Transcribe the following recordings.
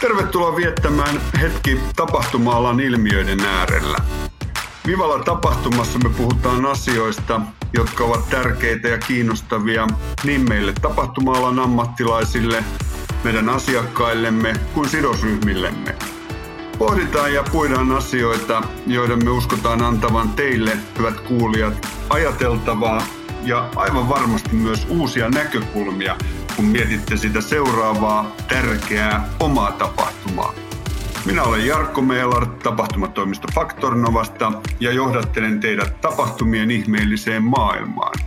Tervetuloa viettämään hetki tapahtuma-alan ilmiöiden äärellä. Vivalla tapahtumassa me puhutaan asioista, jotka ovat tärkeitä ja kiinnostavia niin meille tapahtuma-alan ammattilaisille, meidän asiakkaillemme kuin sidosryhmillemme. Pohditaan ja puidaan asioita, joiden me uskotaan antavan teille, hyvät kuulijat, ajateltavaa ja aivan varmasti myös uusia näkökulmia, kun mietitte sitä seuraavaa tärkeää omaa tapahtumaa. Minä olen Jarkko Meelar tapahtumatoimisto Faktornovasta ja johdattelen teidät tapahtumien ihmeelliseen maailmaan.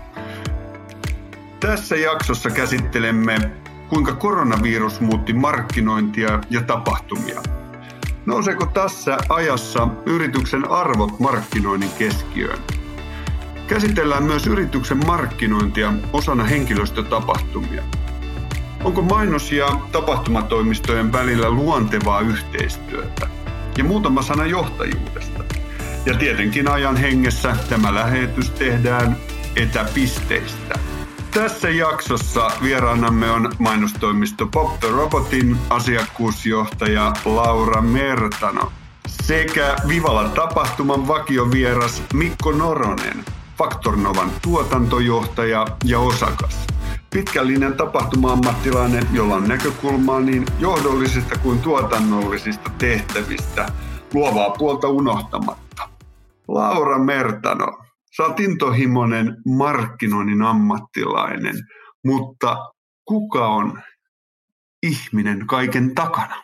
Tässä jaksossa käsittelemme, kuinka koronavirus muutti markkinointia ja tapahtumia. Nouseeko tässä ajassa yrityksen arvot markkinoinnin keskiöön? Käsitellään myös yrityksen markkinointia osana henkilöstötapahtumia. Onko mainos- ja tapahtumatoimistojen välillä luontevaa yhteistyötä? Ja muutama sana johtajuudesta. Ja tietenkin ajan hengessä tämä lähetys tehdään etäpisteistä. Tässä jaksossa vieraanamme on mainostoimisto Pop the Robotin asiakkuusjohtaja Laura Mertano sekä Vivala tapahtuman vakiovieras Mikko Noronen, Faktornovan tuotantojohtaja ja osakas. Pitkällinen tapahtuma-ammattilainen, jolla on näkökulmaa niin johdollisista kuin tuotannollisista tehtävistä, luovaa puolta unohtamatta. Laura Mertano, sä oot intohimoinen markkinoinnin ammattilainen, mutta kuka on ihminen kaiken takana?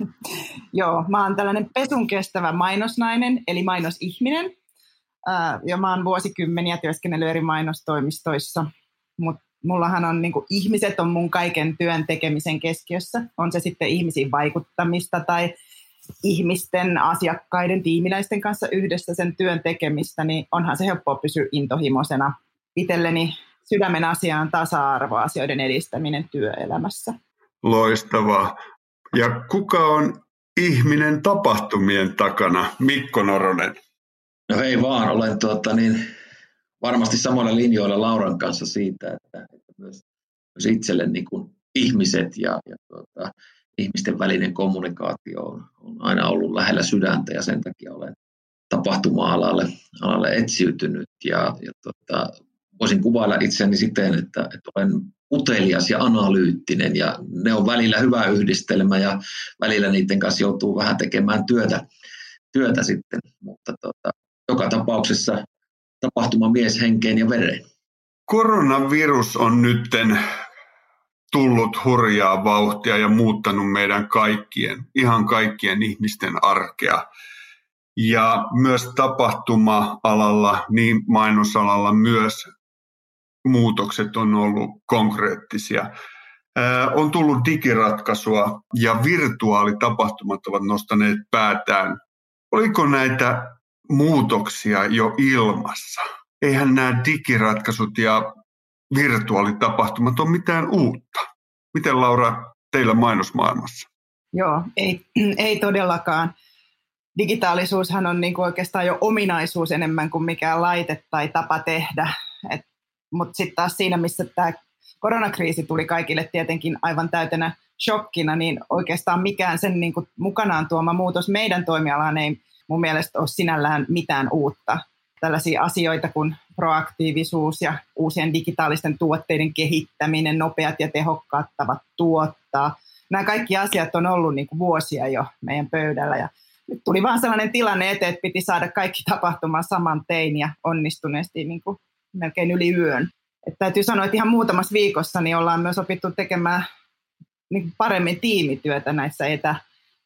Joo, mä oon tällainen pesun kestävä mainosnainen, eli mainosihminen. Ja mä oon vuosikymmeniä työskennellyt eri mainostoimistoissa, mutta mullahan on niin kuin, ihmiset on mun kaiken työn tekemisen keskiössä. On se sitten ihmisiin vaikuttamista tai ihmisten, asiakkaiden, tiimiläisten kanssa yhdessä sen työn tekemistä, niin onhan se helppoa pysyä intohimoisena. Itselleni sydämen asia on tasa-arvoasioiden edistäminen työelämässä. Loistavaa. Ja kuka on ihminen tapahtumien takana? Mikko Noronen. No hei vaan, olen tuota, niin, varmasti samoilla linjoilla Lauran kanssa siitä, että, että myös, myös itselle niin kuin ihmiset ja, ja tuota, ihmisten välinen kommunikaatio on, on aina ollut lähellä sydäntä ja sen takia olen tapahtuma-alalle alalle etsiytynyt. Ja, ja tuota, voisin kuvailla itseni siten, että, että olen utelias ja analyyttinen ja ne on välillä hyvä yhdistelmä ja välillä niiden kanssa joutuu vähän tekemään työtä, työtä sitten, mutta tota, joka tapauksessa tapahtuma henkeen ja vereen. Koronavirus on nytten tullut hurjaa vauhtia ja muuttanut meidän kaikkien, ihan kaikkien ihmisten arkea. Ja myös tapahtuma-alalla, niin mainosalalla myös muutokset on ollut konkreettisia. On tullut digiratkaisua ja virtuaalitapahtumat ovat nostaneet päätään. Oliko näitä muutoksia jo ilmassa? Eihän nämä digiratkaisut ja virtuaalitapahtumat ole mitään uutta. Miten Laura teillä mainosmaailmassa? Joo, ei, ei todellakaan. Digitaalisuushan on niin kuin oikeastaan jo ominaisuus enemmän kuin mikään laite tai tapa tehdä. Mutta sitten taas siinä, missä tämä koronakriisi tuli kaikille tietenkin aivan täytenä shokkina, niin oikeastaan mikään sen niin kuin mukanaan tuoma muutos meidän toimialaan ei mun mielestä ole sinällään mitään uutta. Tällaisia asioita kuin proaktiivisuus ja uusien digitaalisten tuotteiden kehittäminen, nopeat ja tehokkaat tavat tuottaa. Nämä kaikki asiat on ollut niin kuin vuosia jo meidän pöydällä ja nyt tuli vaan sellainen tilanne eteen, että piti saada kaikki tapahtumaan saman tein ja onnistuneesti niin kuin melkein yli yön. Että täytyy sanoa, että ihan muutamassa viikossa niin ollaan myös opittu tekemään niin paremmin tiimityötä näissä etä,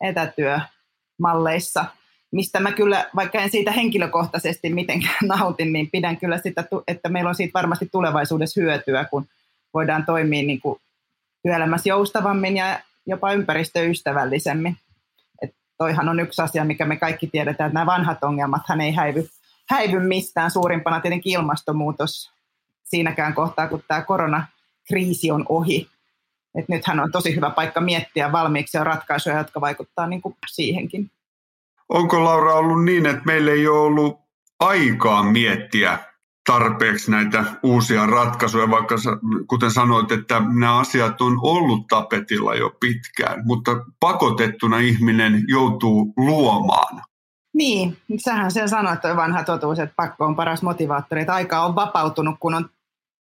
etätyömalleissa – mistä mä kyllä, vaikka en siitä henkilökohtaisesti mitenkään nautin, niin pidän kyllä sitä, että meillä on siitä varmasti tulevaisuudessa hyötyä, kun voidaan toimia niin kuin työelämässä joustavammin ja jopa ympäristöystävällisemmin. Et toihan on yksi asia, mikä me kaikki tiedetään, että nämä vanhat ongelmathan ei häivy, häivy mistään. Suurimpana tietenkin ilmastonmuutos siinäkään kohtaa, kun tämä koronakriisi on ohi. Et nythän on tosi hyvä paikka miettiä valmiiksi ja ratkaisuja, jotka vaikuttavat niin siihenkin. Onko Laura ollut niin, että meillä ei ole ollut aikaa miettiä tarpeeksi näitä uusia ratkaisuja, vaikka kuten sanoit, että nämä asiat on ollut tapetilla jo pitkään, mutta pakotettuna ihminen joutuu luomaan. Niin, sähän sen sanoit, että vanha totuus, että pakko on paras motivaattori, että aika on vapautunut, kun on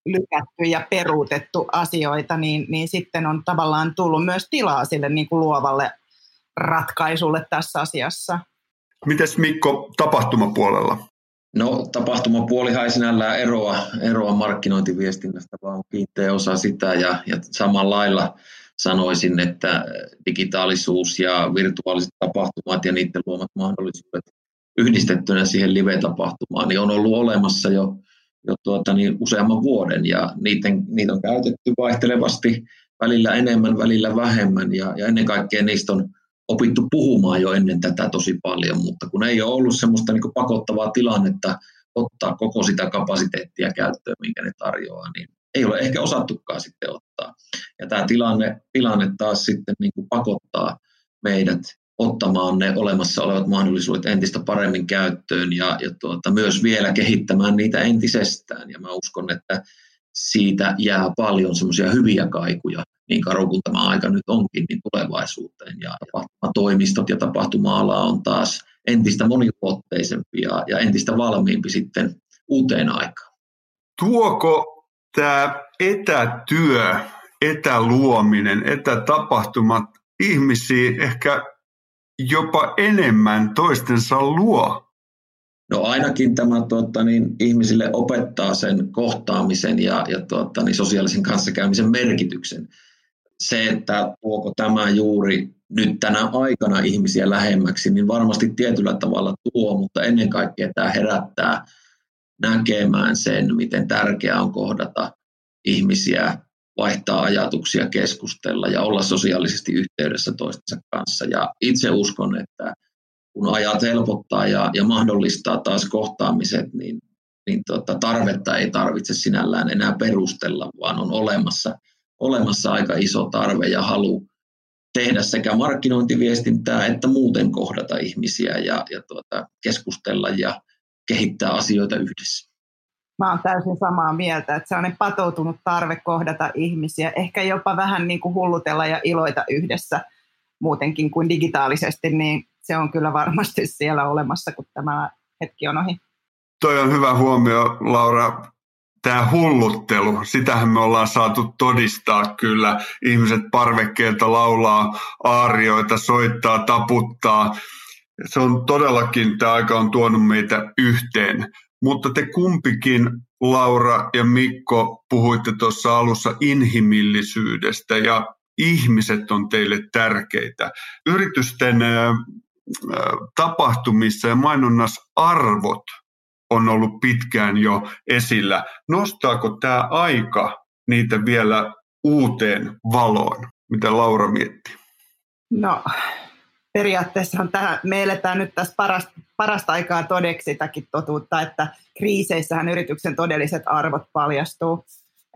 lykätty ja peruutettu asioita, niin, niin sitten on tavallaan tullut myös tilaa sille niin kuin luovalle ratkaisulle tässä asiassa. Mites Mikko tapahtumapuolella? No tapahtumapuolihan ei sinällään eroa, eroa markkinointiviestinnästä, vaan kiinteä osa sitä ja, ja samalla lailla sanoisin, että digitaalisuus ja virtuaaliset tapahtumat ja niiden luomat mahdollisuudet yhdistettynä siihen live-tapahtumaan niin on ollut olemassa jo, jo tuota, niin useamman vuoden ja niiden, niitä on käytetty vaihtelevasti välillä enemmän, välillä vähemmän ja, ja ennen kaikkea niistä on opittu puhumaan jo ennen tätä tosi paljon, mutta kun ei ole ollut semmoista niin pakottavaa tilannetta ottaa koko sitä kapasiteettia käyttöön, minkä ne tarjoaa, niin ei ole ehkä osattukaan sitten ottaa. Ja tämä tilanne, tilanne taas sitten niin pakottaa meidät ottamaan ne olemassa olevat mahdollisuudet entistä paremmin käyttöön ja, ja tuota, myös vielä kehittämään niitä entisestään. Ja mä uskon, että siitä jää paljon semmoisia hyviä kaikuja, niin tämä aika nyt onkin, niin tulevaisuuteen. Ja toimistot ja tapahtuma-ala on taas entistä monivuotteisempi ja, ja entistä valmiimpi sitten uuteen aikaan. Tuoko tämä etätyö, etäluominen, etätapahtumat ihmisiä ehkä jopa enemmän toistensa luo? No ainakin tämä tuota, niin, ihmisille opettaa sen kohtaamisen ja, ja tuota, niin, sosiaalisen kanssakäymisen merkityksen. Se, että tuoko tämä juuri nyt tänä aikana ihmisiä lähemmäksi, niin varmasti tietyllä tavalla tuo, mutta ennen kaikkea tämä herättää näkemään sen, miten tärkeää on kohdata ihmisiä, vaihtaa ajatuksia, keskustella ja olla sosiaalisesti yhteydessä toistensa kanssa. Ja itse uskon, että kun ajat helpottaa ja, ja mahdollistaa taas kohtaamiset, niin, niin tota, tarvetta ei tarvitse sinällään enää perustella, vaan on olemassa, olemassa aika iso tarve ja halu tehdä sekä markkinointiviestintää että muuten kohdata ihmisiä ja, ja tuota, keskustella ja kehittää asioita yhdessä. Mä oon täysin samaa mieltä, että se on patoutunut tarve kohdata ihmisiä, ehkä jopa vähän niin kuin hullutella ja iloita yhdessä muutenkin kuin digitaalisesti, niin se on kyllä varmasti siellä olemassa, kun tämä hetki on ohi. Toi on hyvä huomio, Laura. Tämä hulluttelu, sitähän me ollaan saatu todistaa kyllä. Ihmiset parvekkeelta laulaa aarioita, soittaa, taputtaa. Se on todellakin, tämä aika on tuonut meitä yhteen. Mutta te kumpikin, Laura ja Mikko, puhuitte tuossa alussa inhimillisyydestä ja ihmiset on teille tärkeitä. Yritysten tapahtumissa ja mainonnassa arvot on ollut pitkään jo esillä. Nostaako tämä aika niitä vielä uuteen valoon? Mitä Laura miettii? No, periaatteessa tämä, me eletään nyt tässä parasta, parasta aikaa todeksi sitäkin totuutta, että kriiseissähän yrityksen todelliset arvot paljastuu.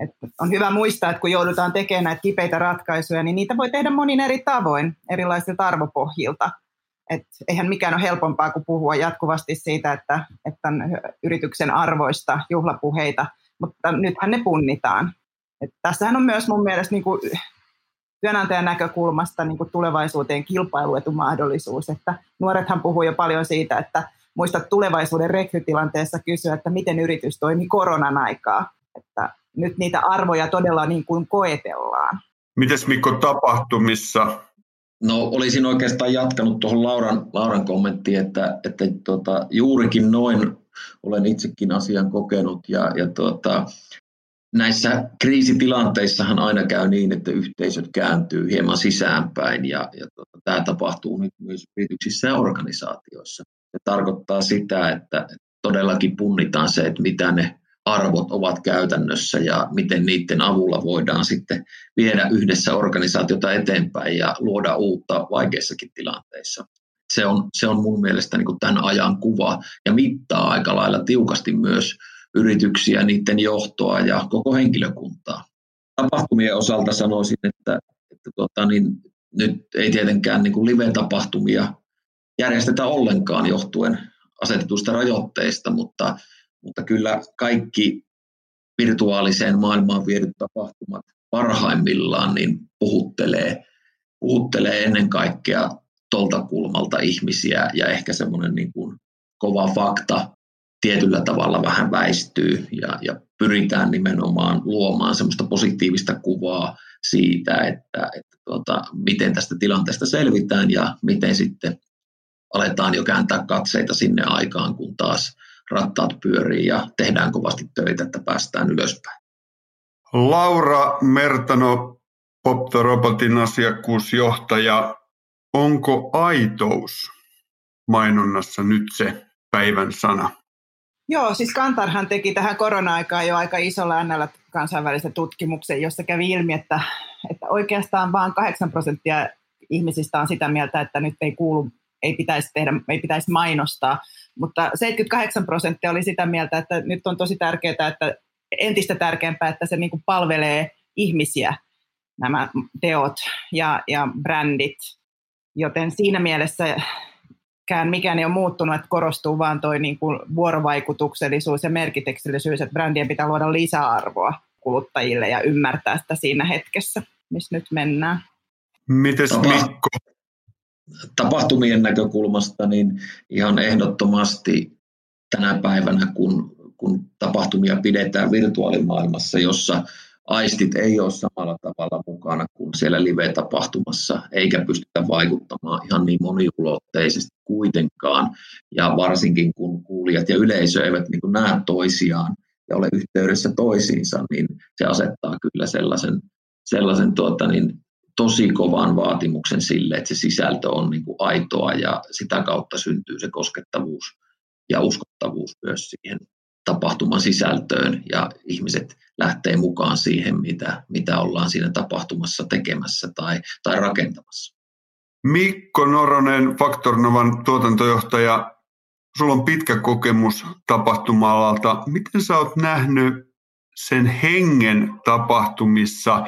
Et on hyvä muistaa, että kun joudutaan tekemään näitä kipeitä ratkaisuja, niin niitä voi tehdä monin eri tavoin, erilaisilta arvopohjilta. Et eihän mikään ole helpompaa kuin puhua jatkuvasti siitä, että, että yrityksen arvoista juhlapuheita, mutta nythän ne punnitaan. Et tässähän on myös mun mielestä niin kuin työnantajan näkökulmasta niin kuin tulevaisuuteen kilpailuetumahdollisuus. Että nuorethan puhuu jo paljon siitä, että muista tulevaisuuden rekrytilanteessa kysyä, että miten yritys toimi koronan aikaa. Että nyt niitä arvoja todella niin kuin koetellaan. Mites Mikko tapahtumissa? No olisin oikeastaan jatkanut tuohon Lauran, Lauran kommenttiin, että, että tota, juurikin noin olen itsekin asian kokenut ja, ja tota, näissä kriisitilanteissahan aina käy niin, että yhteisöt kääntyy hieman sisäänpäin ja, ja tota, tämä tapahtuu nyt myös yrityksissä ja organisaatioissa. Se tarkoittaa sitä, että todellakin punnitaan se, että mitä ne arvot ovat käytännössä ja miten niiden avulla voidaan sitten viedä yhdessä organisaatiota eteenpäin ja luoda uutta vaikeissakin tilanteissa. Se on, se on mun mielestä niin kuin tämän ajan kuva ja mittaa aika lailla tiukasti myös yrityksiä, niiden johtoa ja koko henkilökuntaa. Tapahtumien osalta sanoisin, että, että tuota, niin, nyt ei tietenkään niin kuin live-tapahtumia järjestetä ollenkaan johtuen asetetusta rajoitteista, mutta mutta kyllä kaikki virtuaaliseen maailmaan viedyt tapahtumat parhaimmillaan niin puhuttelee, puhuttelee ennen kaikkea tuolta kulmalta ihmisiä ja ehkä semmoinen niin kuin kova fakta tietyllä tavalla vähän väistyy ja, ja pyritään nimenomaan luomaan semmoista positiivista kuvaa siitä, että, että tuota, miten tästä tilanteesta selvitään ja miten sitten aletaan jo kääntää katseita sinne aikaan, kun taas rattaat pyörii ja tehdään kovasti töitä, että päästään ylöspäin. Laura Mertano, Poptorobotin asiakkuusjohtaja. Onko aitous mainonnassa nyt se päivän sana? Joo, siis Kantarhan teki tähän korona-aikaan jo aika isolla äänellä kansainvälisen tutkimuksen, jossa kävi ilmi, että, että oikeastaan vain 8 prosenttia ihmisistä on sitä mieltä, että nyt ei kuulu, ei pitäisi tehdä, ei pitäisi mainostaa, mutta 78 prosenttia oli sitä mieltä, että nyt on tosi tärkeää, että entistä tärkeämpää, että se niin kuin palvelee ihmisiä, nämä teot ja, ja brändit. Joten siinä mielessä kään mikään ei ole muuttunut, että korostuu vaan tuo niin kuin vuorovaikutuksellisuus ja merkityksellisyys, että brändien pitää luoda lisäarvoa kuluttajille ja ymmärtää sitä siinä hetkessä, missä nyt mennään. Mites Mikko? Tapahtumien näkökulmasta niin ihan ehdottomasti tänä päivänä, kun, kun tapahtumia pidetään virtuaalimaailmassa, jossa aistit ei ole samalla tavalla mukana kuin siellä live-tapahtumassa, eikä pystytä vaikuttamaan ihan niin moniulotteisesti kuitenkaan. Ja varsinkin kun kuulijat ja yleisö eivät niin näe toisiaan ja ole yhteydessä toisiinsa, niin se asettaa kyllä sellaisen, sellaisen tuota, niin, tosi kovan vaatimuksen sille, että se sisältö on niin kuin aitoa ja sitä kautta syntyy se koskettavuus ja uskottavuus myös siihen tapahtuman sisältöön ja ihmiset lähtee mukaan siihen, mitä, mitä ollaan siinä tapahtumassa tekemässä tai, tai rakentamassa. Mikko Noronen, Faktornovan tuotantojohtaja, sulla on pitkä kokemus tapahtuma-alalta. Miten sä oot nähnyt sen hengen tapahtumissa,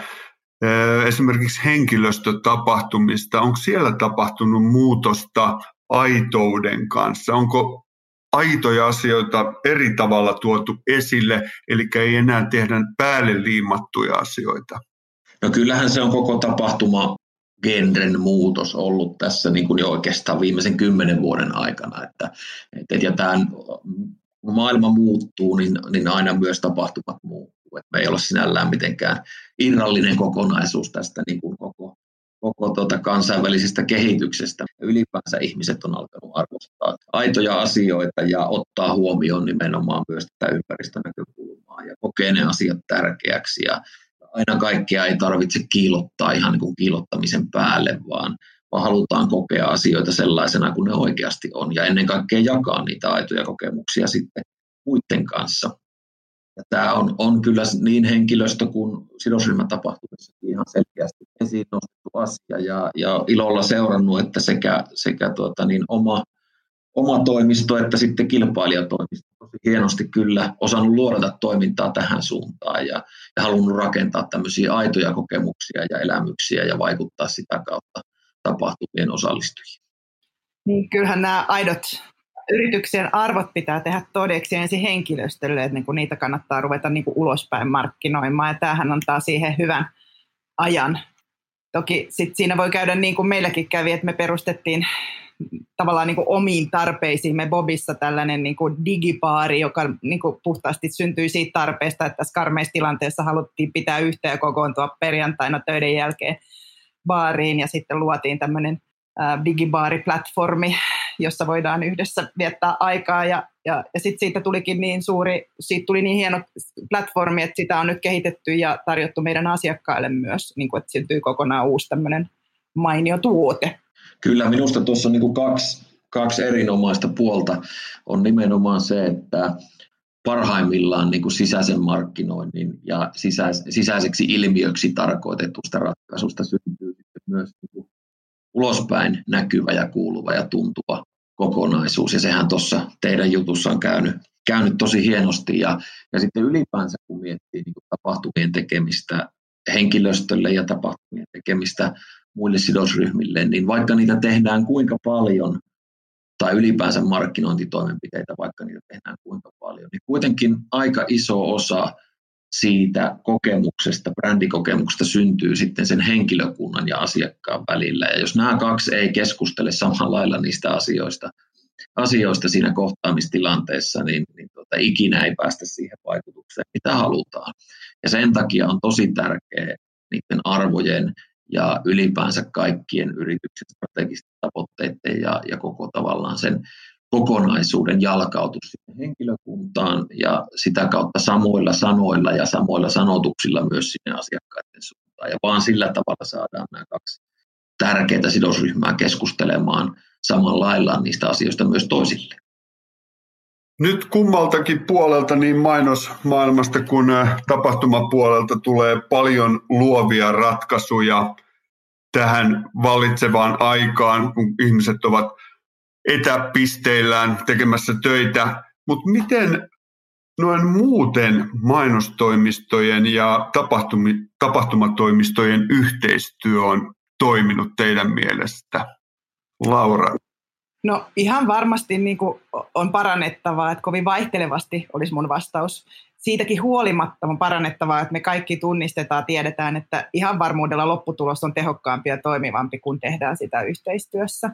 esimerkiksi henkilöstötapahtumista? Onko siellä tapahtunut muutosta aitouden kanssa? Onko aitoja asioita eri tavalla tuotu esille, eli ei enää tehdä päälle liimattuja asioita? No kyllähän se on koko tapahtuma genren muutos ollut tässä niin kuin jo oikeastaan viimeisen kymmenen vuoden aikana. Että, että ja tämä maailma muuttuu, niin, niin aina myös tapahtumat muuttuu. Että me ei ole sinällään mitenkään irrallinen kokonaisuus tästä niin kuin koko koko tuota kansainvälisestä kehityksestä. Ylipäänsä ihmiset on alkanut arvostaa aitoja asioita ja ottaa huomioon nimenomaan myös tätä ympäristönäkökulmaa ja kokee ne asiat tärkeäksi. Ja aina kaikkea ei tarvitse kiilottaa ihan niin kuin kiilottamisen päälle, vaan, vaan halutaan kokea asioita sellaisena kuin ne oikeasti on ja ennen kaikkea jakaa niitä aitoja kokemuksia sitten muiden kanssa. Ja tämä on, on kyllä niin henkilöstö kuin sidosryhmätapahtumissa ihan selkeästi esiin nostettu asia ja, ja ilolla seurannut, että sekä, sekä tuota niin oma, oma toimisto että sitten kilpailijatoimisto tosi hienosti kyllä osannut luodata toimintaa tähän suuntaan ja, ja halunnut rakentaa tämmöisiä aitoja kokemuksia ja elämyksiä ja vaikuttaa sitä kautta tapahtumien osallistujiin. Niin, kyllähän nämä aidot yrityksen arvot pitää tehdä todeksi ensin henkilöstölle, että niinku niitä kannattaa ruveta niinku ulospäin markkinoimaan. Ja tämähän antaa siihen hyvän ajan. Toki sit siinä voi käydä niin kuin meilläkin kävi, että me perustettiin tavallaan niin kuin omiin tarpeisiin me Bobissa tällainen niin kuin digipaari, joka niin kuin puhtaasti syntyi siitä tarpeesta, että tässä karmeissa tilanteessa haluttiin pitää yhtä ja kokoontua perjantaina töiden jälkeen baariin ja sitten luotiin tämmöinen digibaariplatformi, jossa voidaan yhdessä viettää aikaa ja, ja, ja sitten siitä tulikin niin suuri, siitä tuli niin hieno platformi, että sitä on nyt kehitetty ja tarjottu meidän asiakkaille myös, niin kuin, että syntyy kokonaan uusi tämmöinen mainio tuote. Kyllä, minusta tuossa on niin kuin kaksi, kaksi erinomaista puolta. On nimenomaan se, että parhaimmillaan niin kuin sisäisen markkinoinnin ja sisäis, sisäiseksi ilmiöksi tarkoitetusta ratkaisusta syntyy myös niin kuin ulospäin näkyvä ja kuuluva ja tuntuva kokonaisuus. Ja sehän tuossa teidän jutussa on käynyt, käynyt tosi hienosti. Ja, ja sitten ylipäänsä, kun miettii niin tapahtumien tekemistä henkilöstölle ja tapahtumien tekemistä muille sidosryhmille, niin vaikka niitä tehdään kuinka paljon, tai ylipäänsä markkinointitoimenpiteitä, vaikka niitä tehdään kuinka paljon, niin kuitenkin aika iso osa siitä kokemuksesta, brändikokemuksesta syntyy sitten sen henkilökunnan ja asiakkaan välillä. Ja jos nämä kaksi ei keskustele samalla lailla niistä asioista, asioista siinä kohtaamistilanteessa, niin, niin tuota, ikinä ei päästä siihen vaikutukseen, mitä halutaan. Ja sen takia on tosi tärkeää niiden arvojen ja ylipäänsä kaikkien yrityksen strategisten tavoitteiden ja, ja koko tavallaan sen kokonaisuuden jalkautus henkilökuntaan ja sitä kautta samoilla sanoilla ja samoilla sanotuksilla myös sinne asiakkaiden suuntaan. Ja vaan sillä tavalla saadaan nämä kaksi tärkeää sidosryhmää keskustelemaan samalla lailla niistä asioista myös toisille. Nyt kummaltakin puolelta, niin mainosmaailmasta kuin äh, tapahtumapuolelta, tulee paljon luovia ratkaisuja tähän vallitsevaan aikaan, kun ihmiset ovat etäpisteillään tekemässä töitä. Mutta miten noin muuten mainostoimistojen ja tapahtumatoimistojen yhteistyö on toiminut teidän mielestä? Laura. No ihan varmasti niin kuin on parannettavaa, että kovin vaihtelevasti olisi mun vastaus. Siitäkin huolimatta on parannettavaa, että me kaikki tunnistetaan, tiedetään, että ihan varmuudella lopputulos on tehokkaampi ja toimivampi, kun tehdään sitä yhteistyössä.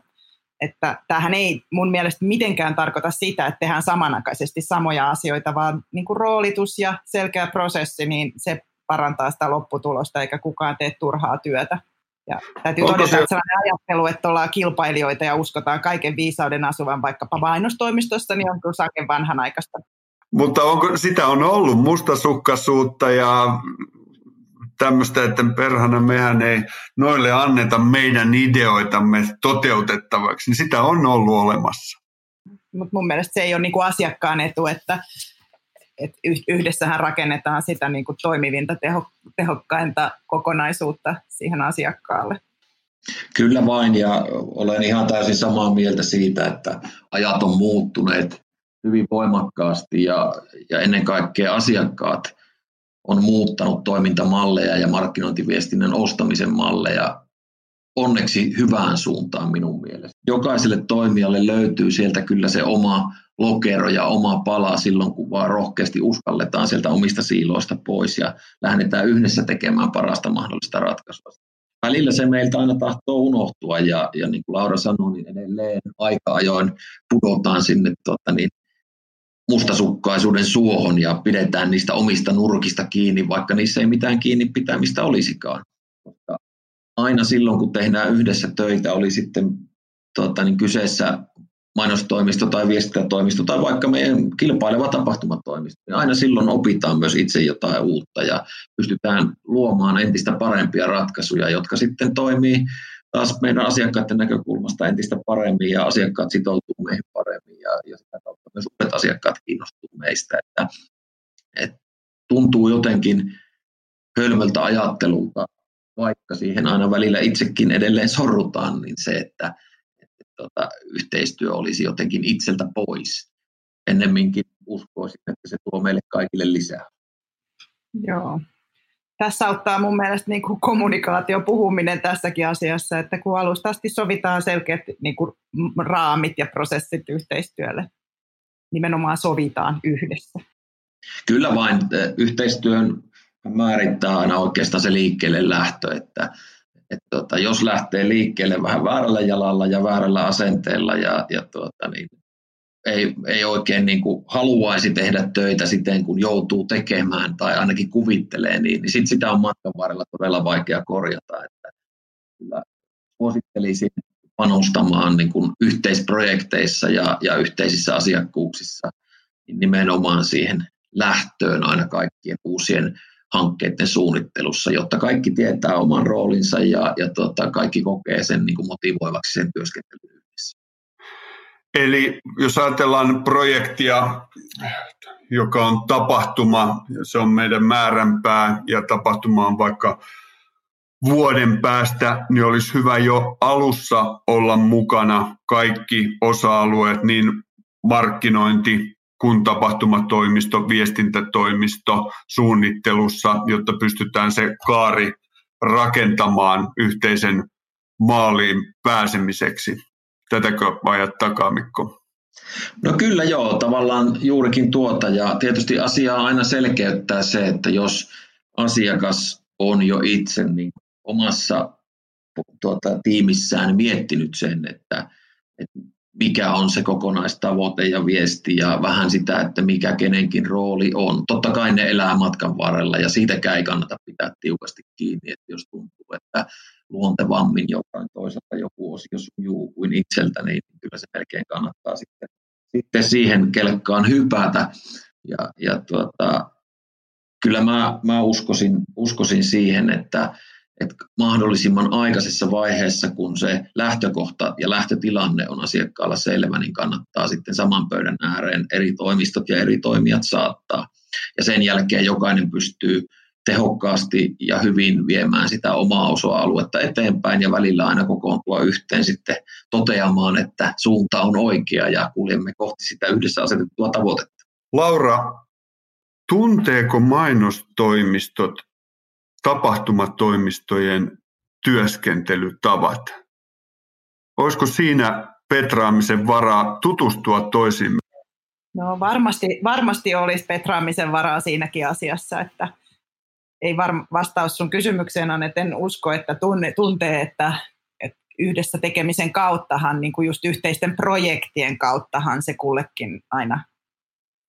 Että tämähän ei mun mielestä mitenkään tarkoita sitä, että tehdään samanaikaisesti samoja asioita, vaan niin kuin roolitus ja selkeä prosessi, niin se parantaa sitä lopputulosta, eikä kukaan tee turhaa työtä. Ja täytyy Onko todeta, se... että sellainen ajattelu, että ollaan kilpailijoita ja uskotaan kaiken viisauden asuvan vaikkapa mainostoimistossa, niin on kyllä vanhan vanhanaikaista. Mutta onko, sitä on ollut mustasukkaisuutta ja tämmöistä, että perhana mehän ei noille anneta meidän ideoitamme toteutettavaksi, niin sitä on ollut olemassa. Mutta mun mielestä se ei ole niinku asiakkaan etu, että et yhdessähän rakennetaan sitä niinku toimivinta, teho, tehokkainta kokonaisuutta siihen asiakkaalle. Kyllä vain, ja olen ihan täysin samaa mieltä siitä, että ajat on muuttuneet hyvin voimakkaasti, ja, ja ennen kaikkea asiakkaat on muuttanut toimintamalleja ja markkinointiviestinnän ostamisen malleja onneksi hyvään suuntaan minun mielestä. Jokaiselle toimijalle löytyy sieltä kyllä se oma lokero ja oma pala silloin, kun vaan rohkeasti uskalletaan sieltä omista siiloista pois ja lähdetään yhdessä tekemään parasta mahdollista ratkaisua. Välillä se meiltä aina tahtoo unohtua ja, ja niin kuin Laura sanoi, niin edelleen aika ajoin pudotaan sinne tuota, niin mustasukkaisuuden suohon ja pidetään niistä omista nurkista kiinni, vaikka niissä ei mitään kiinni pitämistä olisikaan. Mutta aina silloin, kun tehdään yhdessä töitä, oli sitten tuota, niin kyseessä mainostoimisto tai viestintätoimisto tai vaikka meidän kilpaileva tapahtumatoimisto, niin aina silloin opitaan myös itse jotain uutta ja pystytään luomaan entistä parempia ratkaisuja, jotka sitten toimii taas meidän asiakkaiden näkökulmasta entistä paremmin ja asiakkaat sitoutuu meihin paremmin ja, ja sitä myös uudet asiakkaat kiinnostuu meistä. Että, että tuntuu jotenkin hölmöltä ajattelulta, vaikka siihen aina välillä itsekin edelleen sorrutaan, niin se, että, että tota, yhteistyö olisi jotenkin itseltä pois. Ennemminkin uskoisin, että se tuo meille kaikille lisää. Joo, tässä auttaa mun mielestä niin kuin kommunikaatio, puhuminen tässäkin asiassa, että kun alusta asti sovitaan selkeät niin kuin raamit ja prosessit yhteistyölle, nimenomaan sovitaan yhdessä. Kyllä vain yhteistyön määrittää aina oikeastaan se liikkeelle lähtö, että, että tuota, jos lähtee liikkeelle vähän väärällä jalalla ja väärällä asenteella ja, ja tuota, niin ei, ei oikein niin kuin haluaisi tehdä töitä siten, kun joutuu tekemään tai ainakin kuvittelee, niin, niin sit sitä on matkan varrella todella vaikea korjata. Että kyllä suosittelisin panostamaan niin kuin yhteisprojekteissa ja, ja yhteisissä asiakkuuksissa niin nimenomaan siihen lähtöön aina kaikkien uusien hankkeiden suunnittelussa, jotta kaikki tietää oman roolinsa ja, ja tuota, kaikki kokee sen niin kuin motivoivaksi sen työskentelyn Eli jos ajatellaan projektia, joka on tapahtuma, se on meidän määränpää ja tapahtuma on vaikka vuoden päästä, niin olisi hyvä jo alussa olla mukana kaikki osa-alueet, niin markkinointi kuin tapahtumatoimisto, viestintätoimisto suunnittelussa, jotta pystytään se kaari rakentamaan yhteisen maaliin pääsemiseksi. Tätäkö ajat takaa, Mikko? No kyllä joo, tavallaan juurikin tuota ja tietysti asiaa aina selkeyttää se, että jos asiakas on jo itse niin omassa tuota, tiimissään miettinyt sen, että, että mikä on se kokonaistavoite ja viesti ja vähän sitä, että mikä kenenkin rooli on. Totta kai ne elää matkan varrella ja siitäkään ei kannata pitää tiukasti kiinni, että jos tuntuu, että luontevammin jotain toiselta joku osio sujuu kuin itseltä, niin kyllä se melkein kannattaa sitten, sitten siihen kelkkaan hypätä. Ja, ja tuota, kyllä mä, mä uskoisin, uskoisin siihen, että, että mahdollisimman aikaisessa vaiheessa, kun se lähtökohta ja lähtötilanne on asiakkaalla selvä, niin kannattaa sitten saman pöydän ääreen eri toimistot ja eri toimijat saattaa. Ja sen jälkeen jokainen pystyy tehokkaasti ja hyvin viemään sitä omaa osa-aluetta eteenpäin ja välillä aina kokoontua yhteen sitten toteamaan, että suunta on oikea ja kuljemme kohti sitä yhdessä asetettua tavoitetta. Laura, tunteeko mainostoimistot tapahtumatoimistojen työskentelytavat? Olisiko siinä petraamisen varaa tutustua toisimme? No varmasti, varmasti olisi petraamisen varaa siinäkin asiassa, että ei var, vastaus sun kysymykseen on, että en usko, että tunne, tuntee, että, että yhdessä tekemisen kauttahan, niin kuin just yhteisten projektien kauttahan se kullekin aina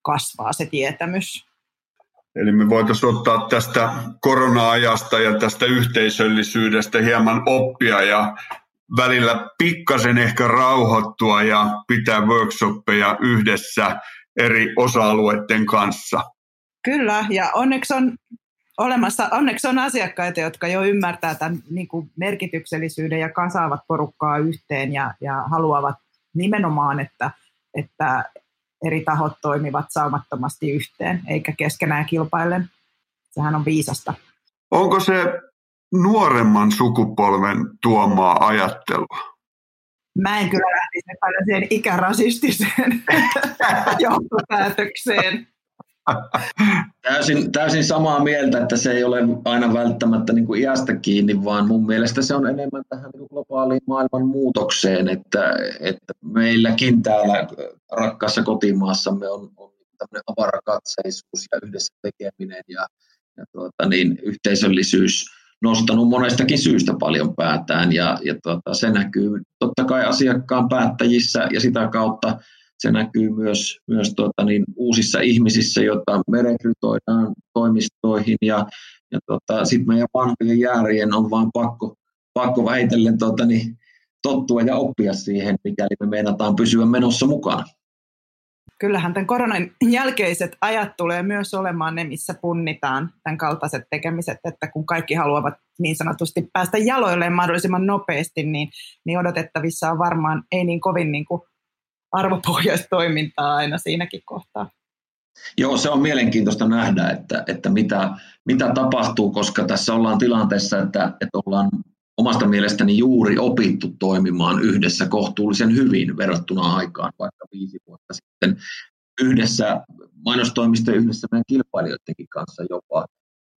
kasvaa se tietämys. Eli me voitaisiin ottaa tästä korona-ajasta ja tästä yhteisöllisyydestä hieman oppia ja välillä pikkasen ehkä rauhoittua ja pitää workshoppeja yhdessä eri osa-alueiden kanssa. Kyllä, ja onneksi on olemassa, onneksi on asiakkaita, jotka jo ymmärtää tämän niin kuin merkityksellisyyden ja kasaavat porukkaa yhteen ja, ja haluavat nimenomaan, että, että eri tahot toimivat saumattomasti yhteen, eikä keskenään kilpaillen. Sehän on viisasta. Onko se nuoremman sukupolven tuomaa ajattelua? Mä en kyllä lähtisi paljon siihen ikärasistiseen johtopäätökseen. Täysin, täysin samaa mieltä, että se ei ole aina välttämättä niin kuin iästä kiinni, vaan mun mielestä se on enemmän tähän niin globaaliin maailman muutokseen, että, että meilläkin täällä rakkaassa kotimaassamme on, on tämmöinen avarakatseisuus ja yhdessä tekeminen ja, ja tuota, niin, yhteisöllisyys nostanut monestakin syystä paljon päätään. Ja, ja tuota, se näkyy totta kai asiakkaan päättäjissä ja sitä kautta se näkyy myös, myös tuota, niin, uusissa ihmisissä, joita me rekrytoidaan toimistoihin ja, ja tuota, sitten meidän vanhojen jäärien on vaan pakko, pakko väitellen tuota, niin, tottua ja oppia siihen, mikäli me meinataan pysyä menossa mukana. Kyllähän tämän koronan jälkeiset ajat tulee myös olemaan ne, missä punnitaan tämän kaltaiset tekemiset, että kun kaikki haluavat niin sanotusti päästä jaloilleen mahdollisimman nopeasti, niin, niin odotettavissa on varmaan ei niin kovin niin kuin arvopohjaista toimintaa aina siinäkin kohtaa. Joo, se on mielenkiintoista nähdä, että, että mitä, mitä tapahtuu, koska tässä ollaan tilanteessa, että, että ollaan omasta mielestäni juuri opittu toimimaan yhdessä kohtuullisen hyvin verrattuna aikaan vaikka viisi vuotta sitten yhdessä mainostoimisto yhdessä meidän kilpailijoidenkin kanssa jopa.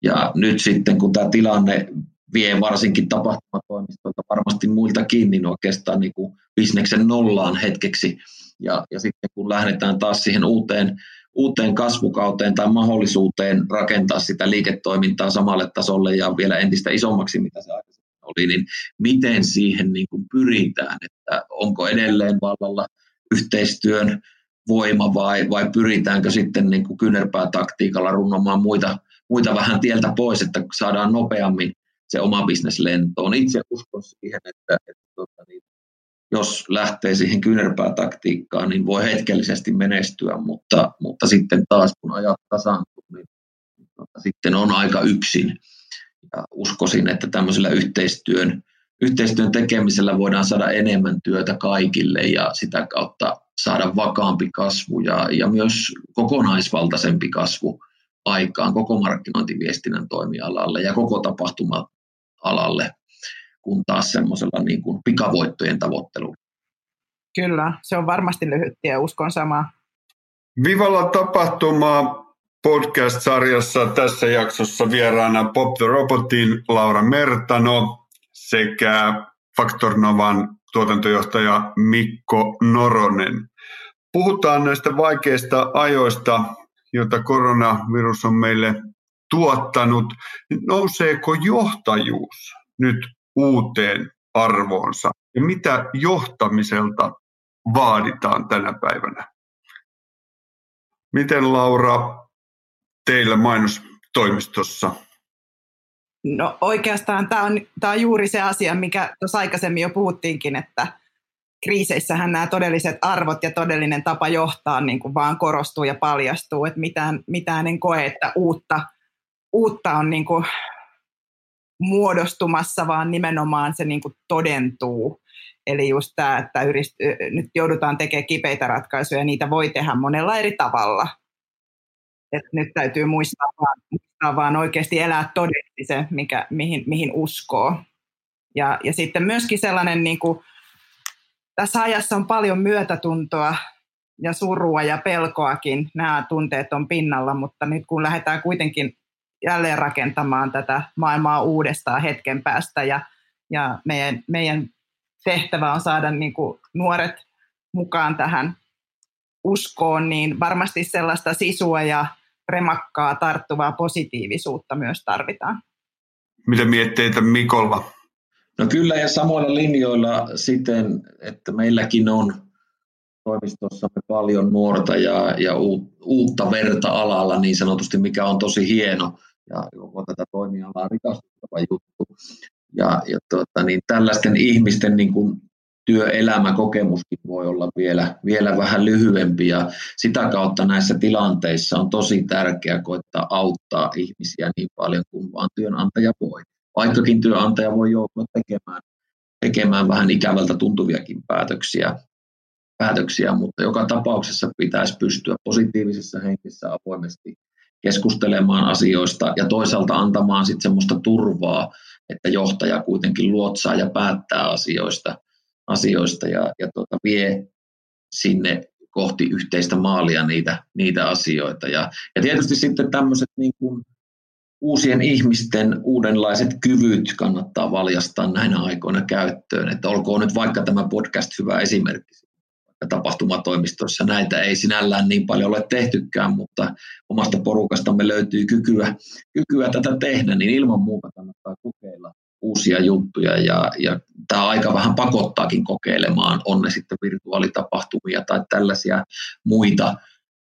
Ja nyt sitten kun tämä tilanne vie varsinkin tapahtumatoimistolta varmasti muiltakin, niin oikeastaan niin kuin bisneksen nollaan hetkeksi. Ja, ja sitten kun lähdetään taas siihen uuteen, uuteen kasvukauteen tai mahdollisuuteen rakentaa sitä liiketoimintaa samalle tasolle ja vielä entistä isommaksi, mitä se aikaisemmin oli, niin miten siihen niin kuin pyritään, että onko edelleen vallalla yhteistyön voima vai, vai pyritäänkö sitten niin kuin kyynärpäätaktiikalla runnomaan muita, muita vähän tieltä pois, että saadaan nopeammin se oma bisnes lentoon. Itse uskon siihen, että, että tuota, niin, jos lähtee siihen kyynärpäätaktiikkaan, niin voi hetkellisesti menestyä, mutta, mutta sitten taas kun ajat tasaantuu, niin tuota, sitten on aika yksin. Ja uskoisin, että tämmöisellä yhteistyön, yhteistyön tekemisellä voidaan saada enemmän työtä kaikille ja sitä kautta saada vakaampi kasvu ja, ja myös kokonaisvaltaisempi kasvu aikaan koko markkinointiviestinnän toimialalle ja koko tapahtuma alalle kuin taas semmoisella niin kuin pikavoittojen tavoittelulla. Kyllä, se on varmasti lyhyt tie, uskon samaa. Vivalla tapahtuma podcast-sarjassa tässä jaksossa vieraana Pop the Robotin Laura Mertano sekä Factor Novan tuotantojohtaja Mikko Noronen. Puhutaan näistä vaikeista ajoista, joita koronavirus on meille tuottanut. Nouseeko johtajuus nyt uuteen arvoonsa? Ja mitä johtamiselta vaaditaan tänä päivänä? Miten Laura teillä mainostoimistossa? No oikeastaan tämä on, tämä on juuri se asia, mikä tuossa aikaisemmin jo puhuttiinkin, että kriiseissähän nämä todelliset arvot ja todellinen tapa johtaa niin kuin vaan korostuu ja paljastuu, että mitään, mitään en koe, että uutta, uutta on niin kuin muodostumassa, vaan nimenomaan se niin kuin todentuu. Eli just tämä, että yrist, nyt joudutaan tekemään kipeitä ratkaisuja, niitä voi tehdä monella eri tavalla. Et nyt täytyy muistaa vaan, muistaa vaan oikeasti elää todeksi se, mikä, mihin, mihin uskoo. Ja, ja sitten myöskin sellainen, niin kuin, tässä ajassa on paljon myötätuntoa ja surua ja pelkoakin. Nämä tunteet on pinnalla, mutta nyt kun lähdetään kuitenkin jälleen rakentamaan tätä maailmaa uudestaan hetken päästä ja, ja meidän, meidän tehtävä on saada niin kuin nuoret mukaan tähän uskoon, niin varmasti sellaista sisua ja remakkaa tarttuvaa positiivisuutta myös tarvitaan. Mitä mietteitä Mikolla? No kyllä ja samoilla linjoilla siten, että meilläkin on toimistossamme paljon nuorta ja, ja uutta verta alalla niin sanotusti, mikä on tosi hieno ja koko tätä toimialaa rikastuttava juttu. Ja, ja tuota, niin tällaisten ihmisten niin kuin työelämäkokemuskin voi olla vielä, vielä vähän lyhyempi ja sitä kautta näissä tilanteissa on tosi tärkeää koittaa auttaa ihmisiä niin paljon kuin vaan työnantaja voi. Vaikkakin työnantaja voi joutua tekemään, tekemään vähän ikävältä tuntuviakin päätöksiä, päätöksiä, mutta joka tapauksessa pitäisi pystyä positiivisessa henkessä avoimesti keskustelemaan asioista ja toisaalta antamaan sitten semmoista turvaa, että johtaja kuitenkin luotsaa ja päättää asioista, asioista ja, ja tuota, vie sinne kohti yhteistä maalia niitä, niitä asioita. Ja, ja tietysti sitten tämmöiset niin kuin uusien ihmisten uudenlaiset kyvyt kannattaa valjastaa näinä aikoina käyttöön. Että olkoon nyt vaikka tämä podcast hyvä esimerkki tapahtumatoimistossa. Näitä ei sinällään niin paljon ole tehtykään, mutta omasta porukastamme löytyy kykyä, kykyä tätä tehdä, niin ilman muuta kannattaa kokeilla uusia juttuja ja, ja tämä aika vähän pakottaakin kokeilemaan, on ne sitten virtuaalitapahtumia tai tällaisia muita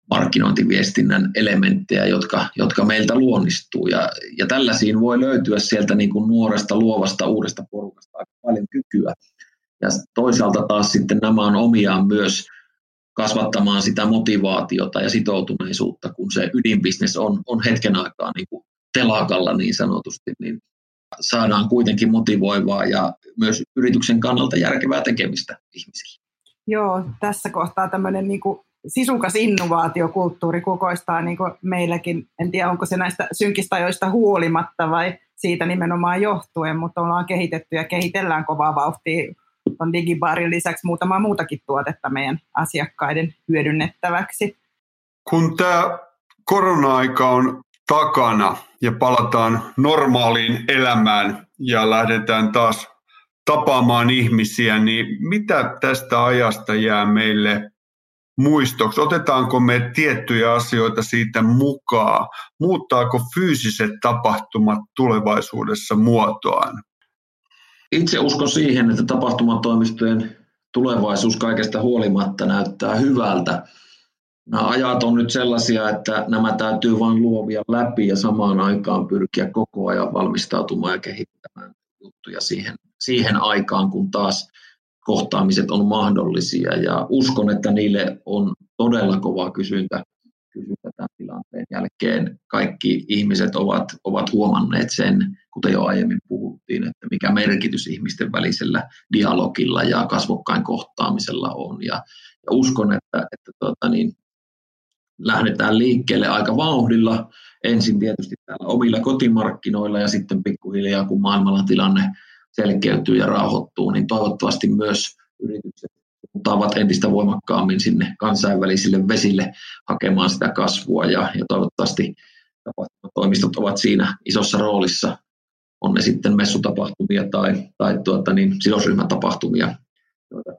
markkinointiviestinnän elementtejä, jotka, jotka meiltä luonnistuu. Ja, ja tällaisiin voi löytyä sieltä niin kuin nuoresta, luovasta, uudesta porukasta aika paljon kykyä. Ja toisaalta taas sitten nämä on omiaan myös kasvattamaan sitä motivaatiota ja sitoutuneisuutta, kun se ydinbisnes on, on hetken aikaa niin kuin telakalla niin sanotusti, niin saadaan kuitenkin motivoivaa ja myös yrityksen kannalta järkevää tekemistä ihmisille. Joo, tässä kohtaa tämmöinen niin kuin sisukas innovaatiokulttuuri kukoistaa niin kuin meilläkin. En tiedä, onko se näistä synkistä ajoista huolimatta vai siitä nimenomaan johtuen, mutta ollaan kehitetty ja kehitellään kovaa vauhtia on digibaarin lisäksi muutama muutakin tuotetta meidän asiakkaiden hyödynnettäväksi. Kun tämä korona-aika on takana ja palataan normaaliin elämään ja lähdetään taas tapaamaan ihmisiä, niin mitä tästä ajasta jää meille muistoksi? Otetaanko me tiettyjä asioita siitä mukaan? Muuttaako fyysiset tapahtumat tulevaisuudessa muotoaan? Itse uskon siihen, että tapahtumatoimistojen tulevaisuus kaikesta huolimatta näyttää hyvältä. Nämä ajat on nyt sellaisia, että nämä täytyy vain luovia läpi ja samaan aikaan pyrkiä koko ajan valmistautumaan ja kehittämään juttuja siihen, siihen aikaan, kun taas kohtaamiset on mahdollisia. Ja uskon, että niille on todella kova kysyntä, kysyntä tämän tilanteen jälkeen. Kaikki ihmiset ovat, ovat huomanneet sen, kuten jo aiemmin puhuttiin, että mikä merkitys ihmisten välisellä dialogilla ja kasvokkain kohtaamisella on. Ja, ja uskon, että, että tuota niin, lähdetään liikkeelle aika vauhdilla, ensin tietysti täällä omilla kotimarkkinoilla ja sitten pikkuhiljaa, kun maailmalla tilanne selkeytyy ja rauhoittuu, niin toivottavasti myös yritykset suuntaavat entistä voimakkaammin sinne kansainvälisille vesille hakemaan sitä kasvua ja, ja toivottavasti toimistot ovat siinä isossa roolissa on ne sitten messutapahtumia tai, tai tuota, niin sidosryhmätapahtumia joita,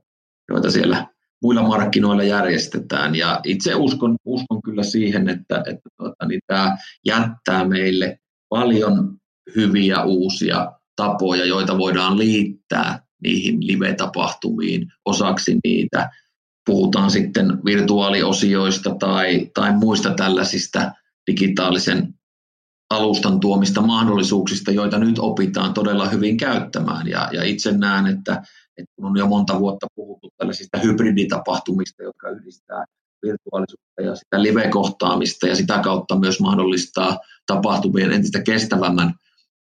joita siellä muilla markkinoilla järjestetään. Ja itse uskon, uskon kyllä siihen, että, että tuota, niin tämä jättää meille paljon hyviä uusia tapoja, joita voidaan liittää niihin live-tapahtumiin osaksi niitä. Puhutaan sitten virtuaaliosioista tai, tai muista tällaisista digitaalisen alustan tuomista mahdollisuuksista, joita nyt opitaan todella hyvin käyttämään. Ja, ja itse näen, että, että kun on jo monta vuotta puhuttu tällaisista hybriditapahtumista, jotka yhdistää virtuaalisuutta ja sitä live-kohtaamista ja sitä kautta myös mahdollistaa tapahtumien entistä kestävämmän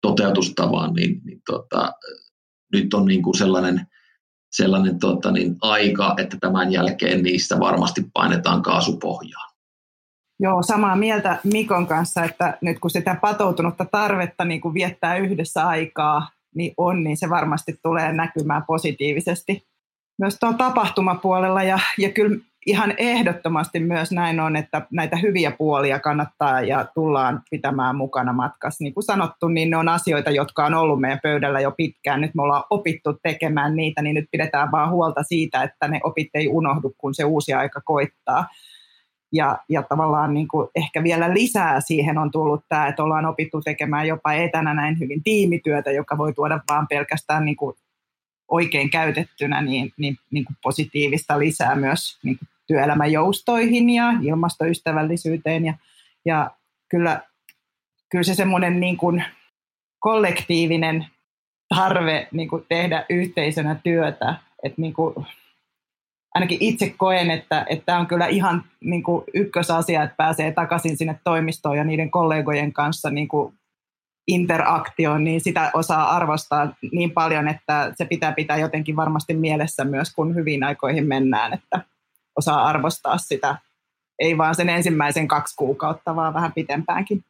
toteutustavan, niin, niin tota, nyt on niin kuin sellainen, sellainen tota, niin aika, että tämän jälkeen niistä varmasti painetaan kaasupohjaan. Joo, samaa mieltä Mikon kanssa, että nyt kun sitä patoutunutta tarvetta niin kuin viettää yhdessä aikaa, niin on, niin se varmasti tulee näkymään positiivisesti myös tuon tapahtumapuolella. Ja, ja kyllä ihan ehdottomasti myös näin on, että näitä hyviä puolia kannattaa ja tullaan pitämään mukana matkassa. Niin kuin sanottu, niin ne on asioita, jotka on ollut meidän pöydällä jo pitkään. Nyt me ollaan opittu tekemään niitä, niin nyt pidetään vaan huolta siitä, että ne opit ei unohdu, kun se uusi aika koittaa. Ja, ja tavallaan niin kuin ehkä vielä lisää siihen on tullut tämä, että ollaan opittu tekemään jopa etänä näin hyvin tiimityötä, joka voi tuoda vaan pelkästään niin kuin oikein käytettynä niin, niin, niin kuin positiivista lisää myös niin kuin työelämän joustoihin ja ilmastoystävällisyyteen. Ja, ja kyllä, kyllä se semmoinen niin kuin kollektiivinen tarve niin kuin tehdä yhteisönä työtä, että niin kuin, ainakin itse koen, että, että tämä on kyllä ihan niin kuin ykkösasia, että pääsee takaisin sinne toimistoon ja niiden kollegojen kanssa niin kuin interaktioon, niin sitä osaa arvostaa niin paljon, että se pitää pitää jotenkin varmasti mielessä myös, kun hyvin aikoihin mennään, että osaa arvostaa sitä, ei vaan sen ensimmäisen kaksi kuukautta, vaan vähän pitempäänkin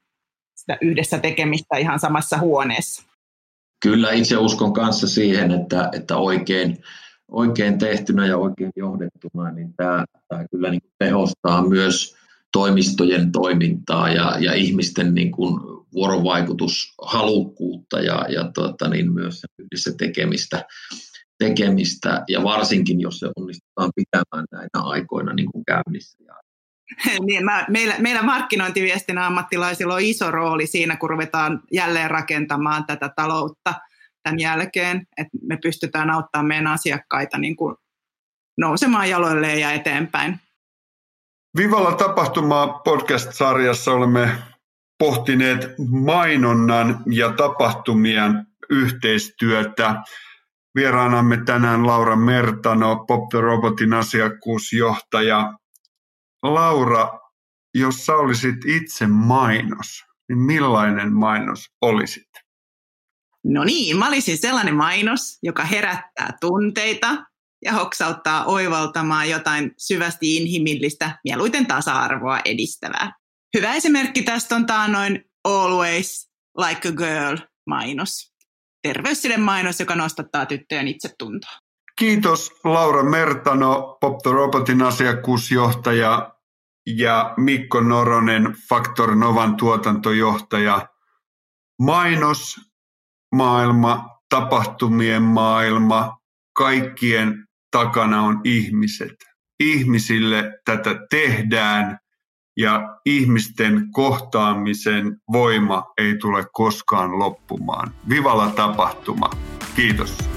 sitä yhdessä tekemistä ihan samassa huoneessa. Kyllä itse uskon kanssa siihen, että, että oikein, oikein tehtynä ja oikein johdettuna, niin tämä, tämä kyllä niin tehostaa myös toimistojen toimintaa ja, ja ihmisten niin kuin vuorovaikutushalukkuutta ja, ja tuota, niin myös yhdessä tekemistä, tekemistä, ja varsinkin jos se onnistutaan pitämään näitä aikoina niin kuin käynnissä. Niin, mä, meillä, meillä markkinointiviestin ammattilaisilla on iso rooli siinä, kun ruvetaan jälleen rakentamaan tätä taloutta tämän jälkeen, että me pystytään auttamaan meidän asiakkaita niin kuin nousemaan jaloilleen ja eteenpäin. Vivalla tapahtumaa podcast-sarjassa olemme pohtineet mainonnan ja tapahtumien yhteistyötä. Vieraanamme tänään Laura Mertano, Pop the Robotin asiakkuusjohtaja. Laura, jos sä olisit itse mainos, niin millainen mainos olisit? No niin, mä olisin sellainen mainos, joka herättää tunteita ja hoksauttaa oivaltamaan jotain syvästi inhimillistä, mieluiten tasa-arvoa edistävää. Hyvä esimerkki tästä on taanoin Always Like a Girl mainos terveyssiden mainos, joka nostattaa tyttöjen itsetuntoa. Kiitos Laura Mertano, Pop the Robotin asiakkuusjohtaja ja Mikko Noronen, Factor Novan tuotantojohtaja. Mainos, maailma, tapahtumien maailma, kaikkien takana on ihmiset. Ihmisille tätä tehdään ja ihmisten kohtaamisen voima ei tule koskaan loppumaan. Vivalla tapahtuma. Kiitos.